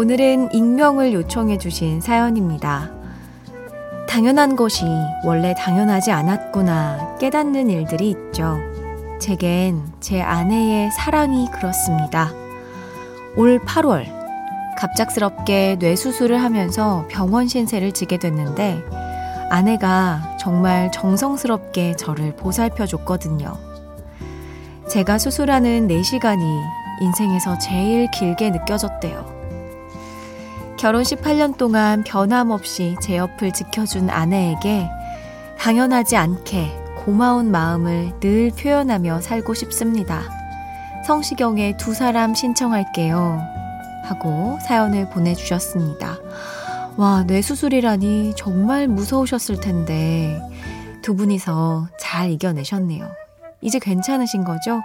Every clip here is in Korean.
오늘은 익명을 요청해 주신 사연입니다. 당연한 것이 원래 당연하지 않았구나 깨닫는 일들이 있죠. 제겐 제 아내의 사랑이 그렇습니다. 올 8월 갑작스럽게 뇌수술을 하면서 병원 신세를 지게 됐는데 아내가 정말 정성스럽게 저를 보살펴 줬거든요. 제가 수술하는 4시간이 인생에서 제일 길게 느껴졌대요. 결혼 18년 동안 변함없이 제 옆을 지켜준 아내에게 당연하지 않게 고마운 마음을 늘 표현하며 살고 싶습니다. 성시경의 두 사람 신청할게요. 하고 사연을 보내주셨습니다. 와, 뇌수술이라니 정말 무서우셨을 텐데 두 분이서 잘 이겨내셨네요. 이제 괜찮으신 거죠?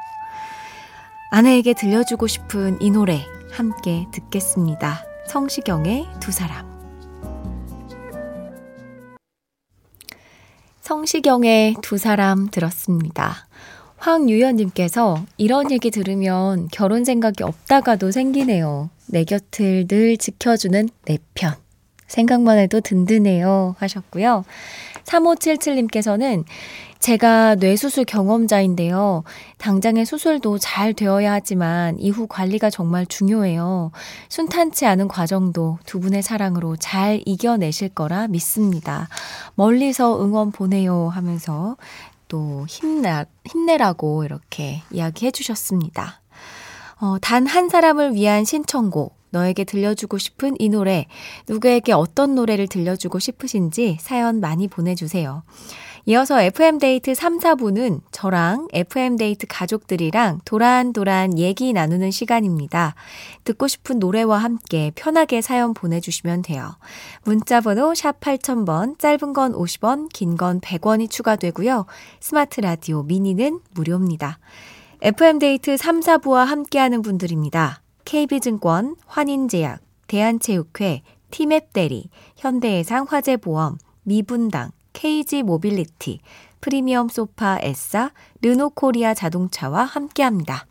아내에게 들려주고 싶은 이 노래 함께 듣겠습니다. 성시경의 두 사람. 성시경의 두 사람 들었습니다. 황유연님께서 이런 얘기 들으면 결혼 생각이 없다가도 생기네요. 내 곁을 늘 지켜주는 내 편. 생각만 해도 든든해요. 하셨고요. 3577님께서는 제가 뇌수술 경험자인데요. 당장의 수술도 잘 되어야 하지만 이후 관리가 정말 중요해요. 순탄치 않은 과정도 두 분의 사랑으로 잘 이겨내실 거라 믿습니다. 멀리서 응원 보내요 하면서 또 힘내, 힘내라고 이렇게 이야기해 주셨습니다. 어, 단 한 사람을 위한 신청곡, 너에게 들려주고 싶은 이 노래, 누구에게 어떤 노래를 들려주고 싶으신지 사연 많이 보내주세요. 이어서 FM데이트 3, 4부는 저랑 FM데이트 가족들이랑 도란도란 얘기 나누는 시간입니다. 듣고 싶은 노래와 함께 편하게 사연 보내주시면 돼요. 문자번호 샵 8000번, 짧은 건 50원, 긴 건 100원이 추가되고요. 스마트 라디오 미니는 무료입니다. FM데이트 3, 4부와 함께하는 분들입니다. KB증권, 환인제약, 대한체육회, 티맵대리, 현대해상 화재보험, 미분당, KG 모빌리티, 프리미엄 소파 에싸, 르노 코리아 자동차와 함께 합니다.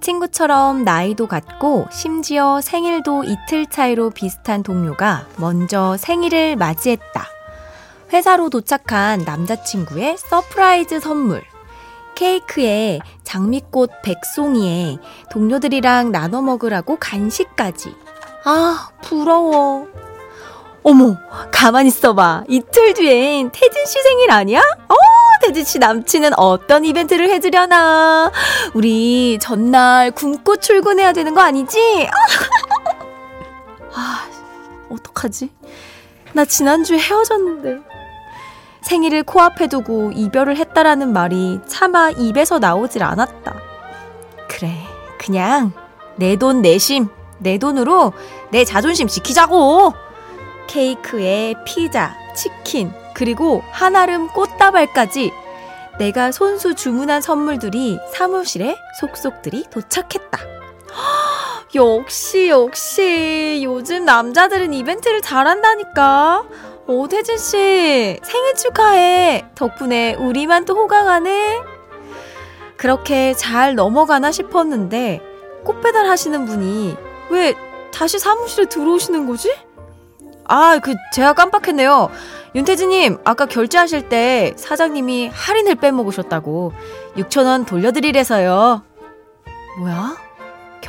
친구처럼 나이도 같고 심지어 생일도 이틀 차이로 비슷한 동료가 먼저 생일을 맞이했다. 회사로 도착한 남자친구의 surprise 선물. 케이크에 장미꽃 백송이에 동료들이랑 나눠 먹으라고 간식까지. 아, 부러워. 어머, 가만 있어봐. 이틀 뒤엔 태진 씨 생일 아니야? 어, 태진 씨 남친은 어떤 이벤트를 해주려나? 우리 전날 굶고 출근해야 되는 거 아니지? 아, 어떡하지? 나 지난주에 헤어졌는데. 생일을 코앞에 두고 이별을 했다라는 말이 차마 입에서 나오질 않았다. 그래, 그냥 내 돈 내심, 내 돈으로 내 자존심 지키자고! 케이크에 피자, 치킨, 그리고 한아름 꽃다발까지 내가 손수 주문한 선물들이 사무실에 속속들이 도착했다. 역시, 역시. 요즘 남자들은 이벤트를 잘한다니까. 오태진 씨, 생일 축하해. 덕분에 우리만 또 호강하네. 그렇게 잘 넘어가나 싶었는데, 꽃배달 하시는 분이 왜 다시 사무실에 들어오시는 거지? 아, 그, 제가 깜빡했네요. 윤태진님, 아까 결제하실 때 사장님이 할인을 빼먹으셨다고 6천원 돌려드리래서요. 뭐야?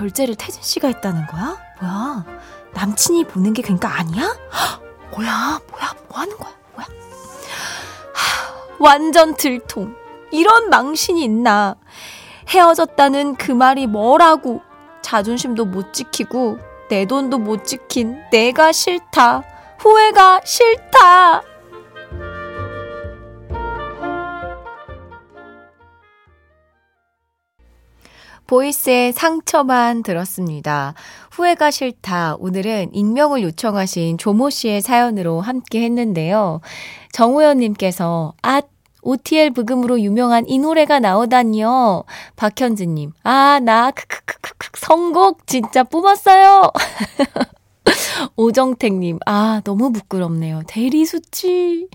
결제를 태진 씨가 했다는 거야? 뭐야? 남친이 보는 게 그러니까 아니야? 헉, 뭐야? 뭐야? 뭐 하는 거야? 뭐야? 하, 완전 들통. 이런 망신이 있나? 헤어졌다는 그 말이 뭐라고? 자존심도 못 지키고 내 돈도 못 지킨 내가 싫다. 후회가 싫다. 보이스의 상처만 들었습니다. 후회가 싫다. 오늘은 익명을 요청하신 조모 씨의 사연으로 함께 했는데요. 정우현님께서, 아, OTL 부금으로 유명한 이 노래가 나오다니요. 박현주님, 아, 나, 크크크크크, 선곡 진짜 뽑았어요. 오정택님, 아, 너무 부끄럽네요. 대리수치.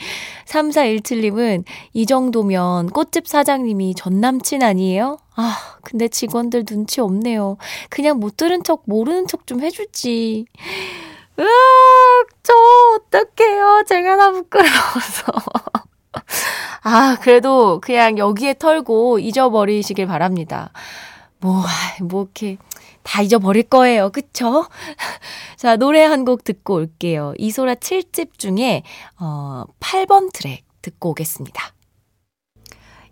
3417님은 이 정도면 꽃집 사장님이 전 남친 아니에요? 아, 근데 직원들 눈치 없네요. 그냥 못 들은 척, 모르는 척 좀 해주지. 으악, 저 어떡해요. 제가 다 부끄러워서. 아, 그래도 그냥 여기에 털고 잊어버리시길 바랍니다. 뭐, 뭐, 이렇게. 다 잊어버릴 거예요. 그쵸? 자, 노래 한 곡 듣고 올게요. 이소라 7집 중에, 어, 8번 트랙 듣고 오겠습니다.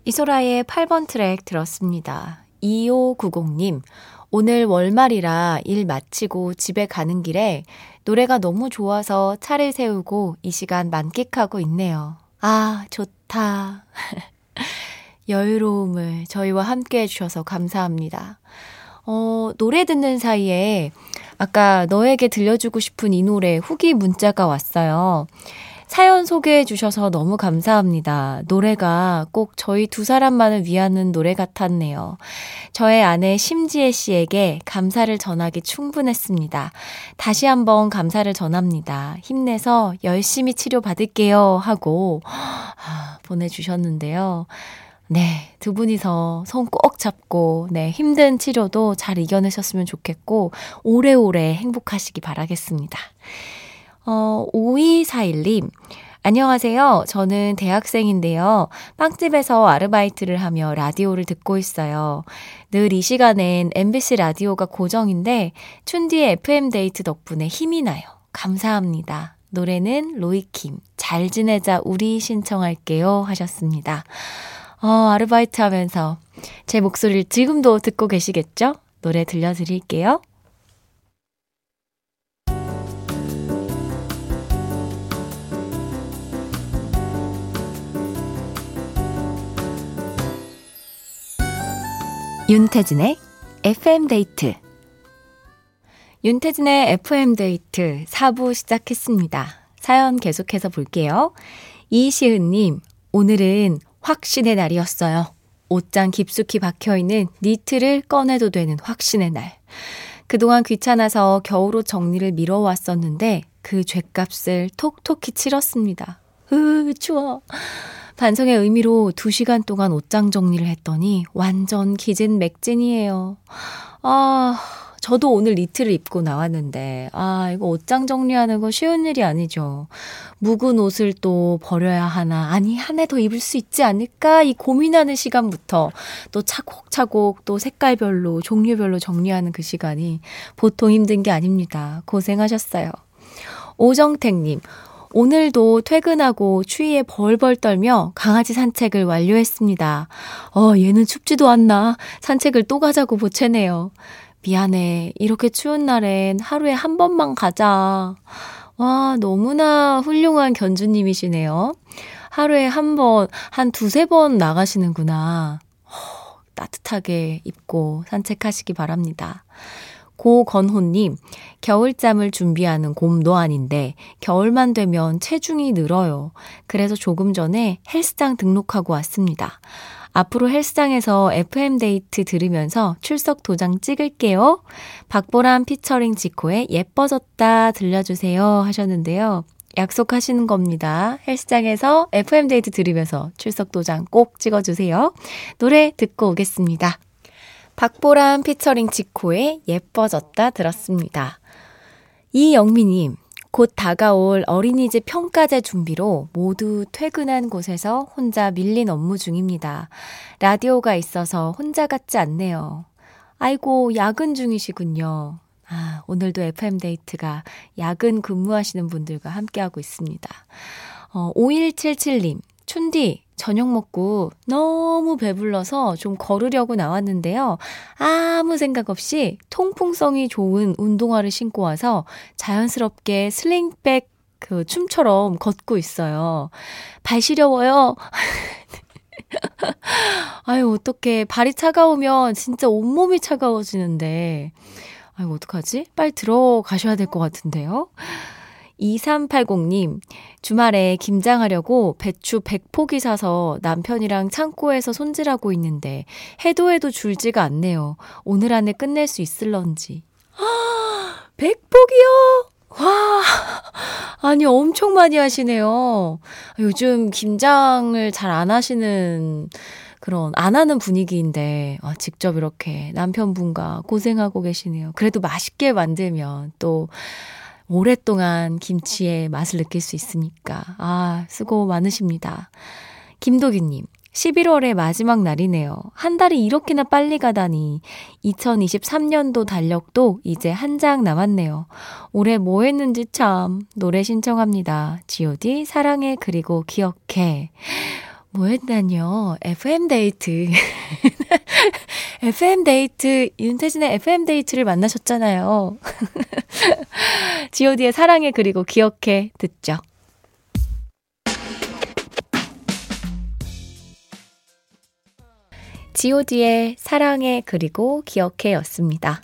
이소라의 8번 트랙 들었습니다. 2590님, 오늘 월말이라 일 마치고 집에 가는 길에 노래가 너무 좋아서 차를 세우고 이 시간 만끽하고 있네요. 아, 좋다. 여유로움을 저희와 함께 해주셔서 감사합니다. 어, 노래 듣는 사이에 아까 너에게 들려주고 싶은 이 노래 후기 문자가 왔어요. 사연 소개해 주셔서 너무 감사합니다. 노래가 꼭 저희 두 사람만을 위하는 노래 같았네요. 저의 아내 심지혜 씨에게 감사를 전하기 충분했습니다. 다시 한번 감사를 전합니다. 힘내서 열심히 치료 받을게요. 하고 아, 보내주셨는데요. 네, 두 분이서 손 꼭 잡고, 네, 힘든 치료도 잘 이겨내셨으면 좋겠고, 오래오래 행복하시기 바라겠습니다. 어, 5241님. 안녕하세요. 저는 대학생인데요. 빵집에서 아르바이트를 하며 라디오를 듣고 있어요. 늘 이 시간엔 MBC 라디오가 고정인데, 춘디의 FM데이트 덕분에 힘이 나요. 감사합니다. 노래는 로이킴, 잘 지내자 우리 신청할게요. 하셨습니다. 어, 아르바이트 하면서 제 목소리를 지금도 듣고 계시겠죠? 노래 들려드릴게요. 윤태진의 FM데이트 윤태진의 FM데이트 4부 시작했습니다. 사연 계속해서 볼게요. 이시은님, 오늘은 확신의 날이었어요. 옷장 깊숙이 박혀있는 니트를 꺼내도 되는 확신의 날. 그동안 귀찮아서 겨울옷 정리를 미뤄왔었는데 그 죗값을 톡톡히 치렀습니다. 으, 추워. 반성의 의미로 2시간 동안 옷장 정리를 했더니 완전 기진 맥진이에요. 아, 저도 오늘 니트를 입고 나왔는데, 아, 이거 옷장 정리하는 거 쉬운 일이 아니죠. 묵은 옷을 또 버려야 하나, 아니, 한 해 더 입을 수 있지 않을까? 이 고민하는 시간부터 또 차곡차곡 또 색깔별로, 종류별로 정리하는 그 시간이 보통 힘든 게 아닙니다. 고생하셨어요. 오정택님, 오늘도 퇴근하고 추위에 벌벌 떨며 강아지 산책을 완료했습니다. 어, 얘는 춥지도 않나. 산책을 또 가자고 보채네요. 미안해. 이렇게 추운 날엔 하루에 한 번만 가자. 와, 너무나 훌륭한 견주님이시네요. 하루에 한 번, 한 두세 번 나가시는구나. 허, 따뜻하게 입고 산책하시기 바랍니다. 고건호님, 겨울잠을 준비하는 곰도 아닌데, 겨울만 되면 체중이 늘어요. 그래서 조금 전에 헬스장 등록하고 왔습니다. 앞으로 헬스장에서 FM데이트 들으면서 출석 도장 찍을게요. 박보람 피처링 지코의 예뻐졌다 들려주세요 하셨는데요. 약속하시는 겁니다. 헬스장에서 FM데이트 들으면서 출석 도장 꼭 찍어주세요. 노래 듣고 오겠습니다. 박보람 피처링 지코의 예뻐졌다 들었습니다. 이영미님, 곧 다가올 어린이집 평가제 준비로 모두 퇴근한 곳에서 혼자 밀린 업무 중입니다. 라디오가 있어서 혼자 같지 않네요. 아이고, 야근 중이시군요. 아, 오늘도 FM데이트가 야근 근무하시는 분들과 함께하고 있습니다. 어, 5177님, 춘디, 저녁 먹고 너무 배불러서 좀 걸으려고 나왔는데요. 아무 생각 없이 통풍성이 좋은 운동화를 신고 와서 자연스럽게 슬링백 그 춤처럼 걷고 있어요. 발 시려워요. 아유, 어떡해. 발이 차가우면 진짜 온몸이 차가워지는데. 아유, 어떡하지? 빨리 들어가셔야 될 것 같은데요. 2380님, 주말에 김장하려고 배추 100포기 사서 남편이랑 창고에서 손질하고 있는데 해도 해도 줄지가 않네요. 오늘 안에 끝낼 수 있을런지. 100포기요? 와, 아니, 엄청 많이 하시네요. 요즘 김장을 잘 안 하시는 그런, 안 하는 분위기인데, 아, 직접 이렇게 남편분과 고생하고 계시네요. 그래도 맛있게 만들면 또, 오랫동안 김치의 맛을 느낄 수 있으니까. 아, 수고 많으십니다. 김도규님, 11월의 마지막 날이네요. 한 달이 이렇게나 빨리 가다니. 2023년도 달력도 이제 한 장 남았네요. 올해 뭐 했는지 참. 노래 신청합니다. GOD, 사랑해, 그리고 기억해. 뭐 했다뇨? FM데이트. FM데이트, 윤태진의 FM데이트를 만나셨잖아요. GOD의 사랑해 그리고 기억해 듣죠. GOD의 사랑해 그리고 기억해 였습니다.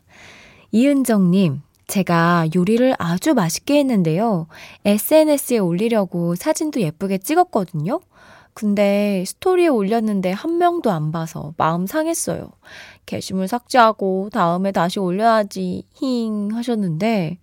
이은정님, 제가 요리를 아주 맛있게 했는데요. SNS에 올리려고 사진도 예쁘게 찍었거든요. 근데 스토리에 올렸는데 한 명도 안 봐서 마음 상했어요. 게시물 삭제하고 다음에 다시 올려야지 힝 하셨는데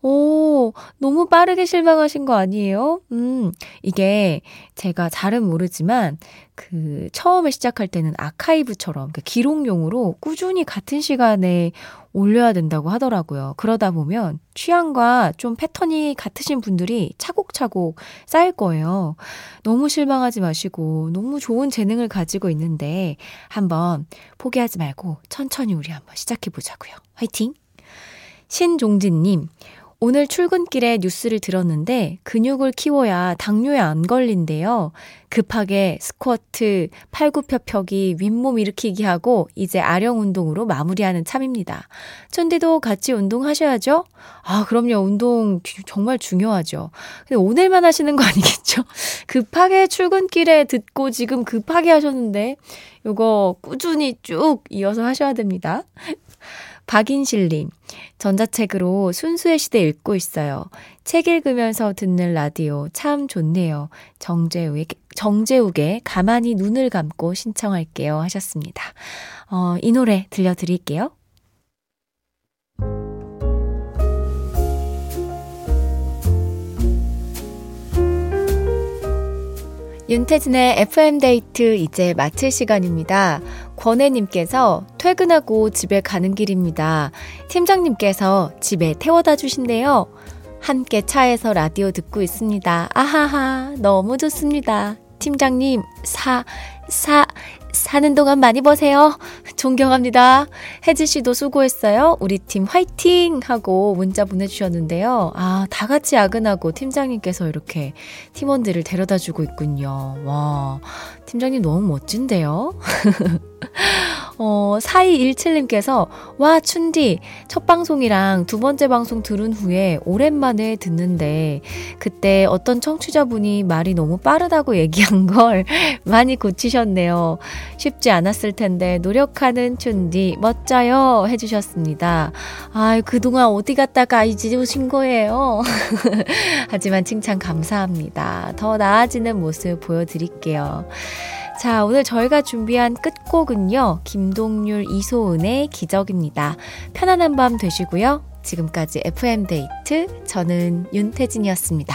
오, 너무 빠르게 실망하신 거 아니에요? 음, 이게 제가 잘은 모르지만 그 처음에 시작할 때는 아카이브처럼 그 기록용으로 꾸준히 같은 시간에 올려야 된다고 하더라고요. 그러다 보면 취향과 좀 패턴이 같으신 분들이 차곡차곡 쌓일 거예요. 너무 실망하지 마시고 너무 좋은 재능을 가지고 있는데 한번 포기하지 말고 천천히 우리 한번 시작해 보자고요. 화이팅! 신종진님, 오늘 출근길에 뉴스를 들었는데 근육을 키워야 당뇨에 안 걸린대요. 급하게 스쿼트, 팔굽혀펴기, 윗몸 일으키기 하고 이제 아령 운동으로 마무리하는 참입니다. 촌디도 같이 운동하셔야죠? 아, 그럼요. 운동 정말 중요하죠. 근데 오늘만 하시는 거 아니겠죠? 급하게 출근길에 듣고 지금 급하게 하셨는데 요거 꾸준히 쭉 이어서 하셔야 됩니다. 박인실님, 전자책으로 순수의 시대 읽고 있어요. 책 읽으면서 듣는 라디오 참 좋네요. 정재욱의, 정재욱의 가만히 눈을 감고 신청할게요. 하셨습니다. 어, 이 노래 들려드릴게요. 윤태진의 FM데이트 이제 마칠 시간입니다. 권혜님께서 퇴근하고 집에 가는 길입니다. 팀장님께서 집에 태워다 주신대요. 함께 차에서 라디오 듣고 있습니다. 아하하, 너무 좋습니다. 팀장님, 사, 사, 사는 동안 많이 버세요. 존경합니다. 혜지 씨도 수고했어요. 우리 팀 화이팅! 하고 문자 보내주셨는데요. 아, 다 같이 야근하고 팀장님께서 이렇게 팀원들을 데려다 주고 있군요. 와, 팀장님 너무 멋진데요? 어, 4217님께서, 와, 춘디, 첫 방송이랑 두 번째 방송 들은 후에 오랜만에 듣는데, 그때 어떤 청취자분이 말이 너무 빠르다고 얘기한 걸 많이 고치셨네요. 쉽지 않았을 텐데, 노력하는 춘디, 멋져요. 해주셨습니다. 아 그동안 어디 갔다가 이제 오신 거예요. 하지만 칭찬 감사합니다. 더 나아지는 모습 보여드릴게요. 자, 오늘 저희가 준비한 끝곡은요. 김동률, 이소은의 기적입니다. 편안한 밤 되시고요. 지금까지 FM데이트, 저는 윤태진이었습니다.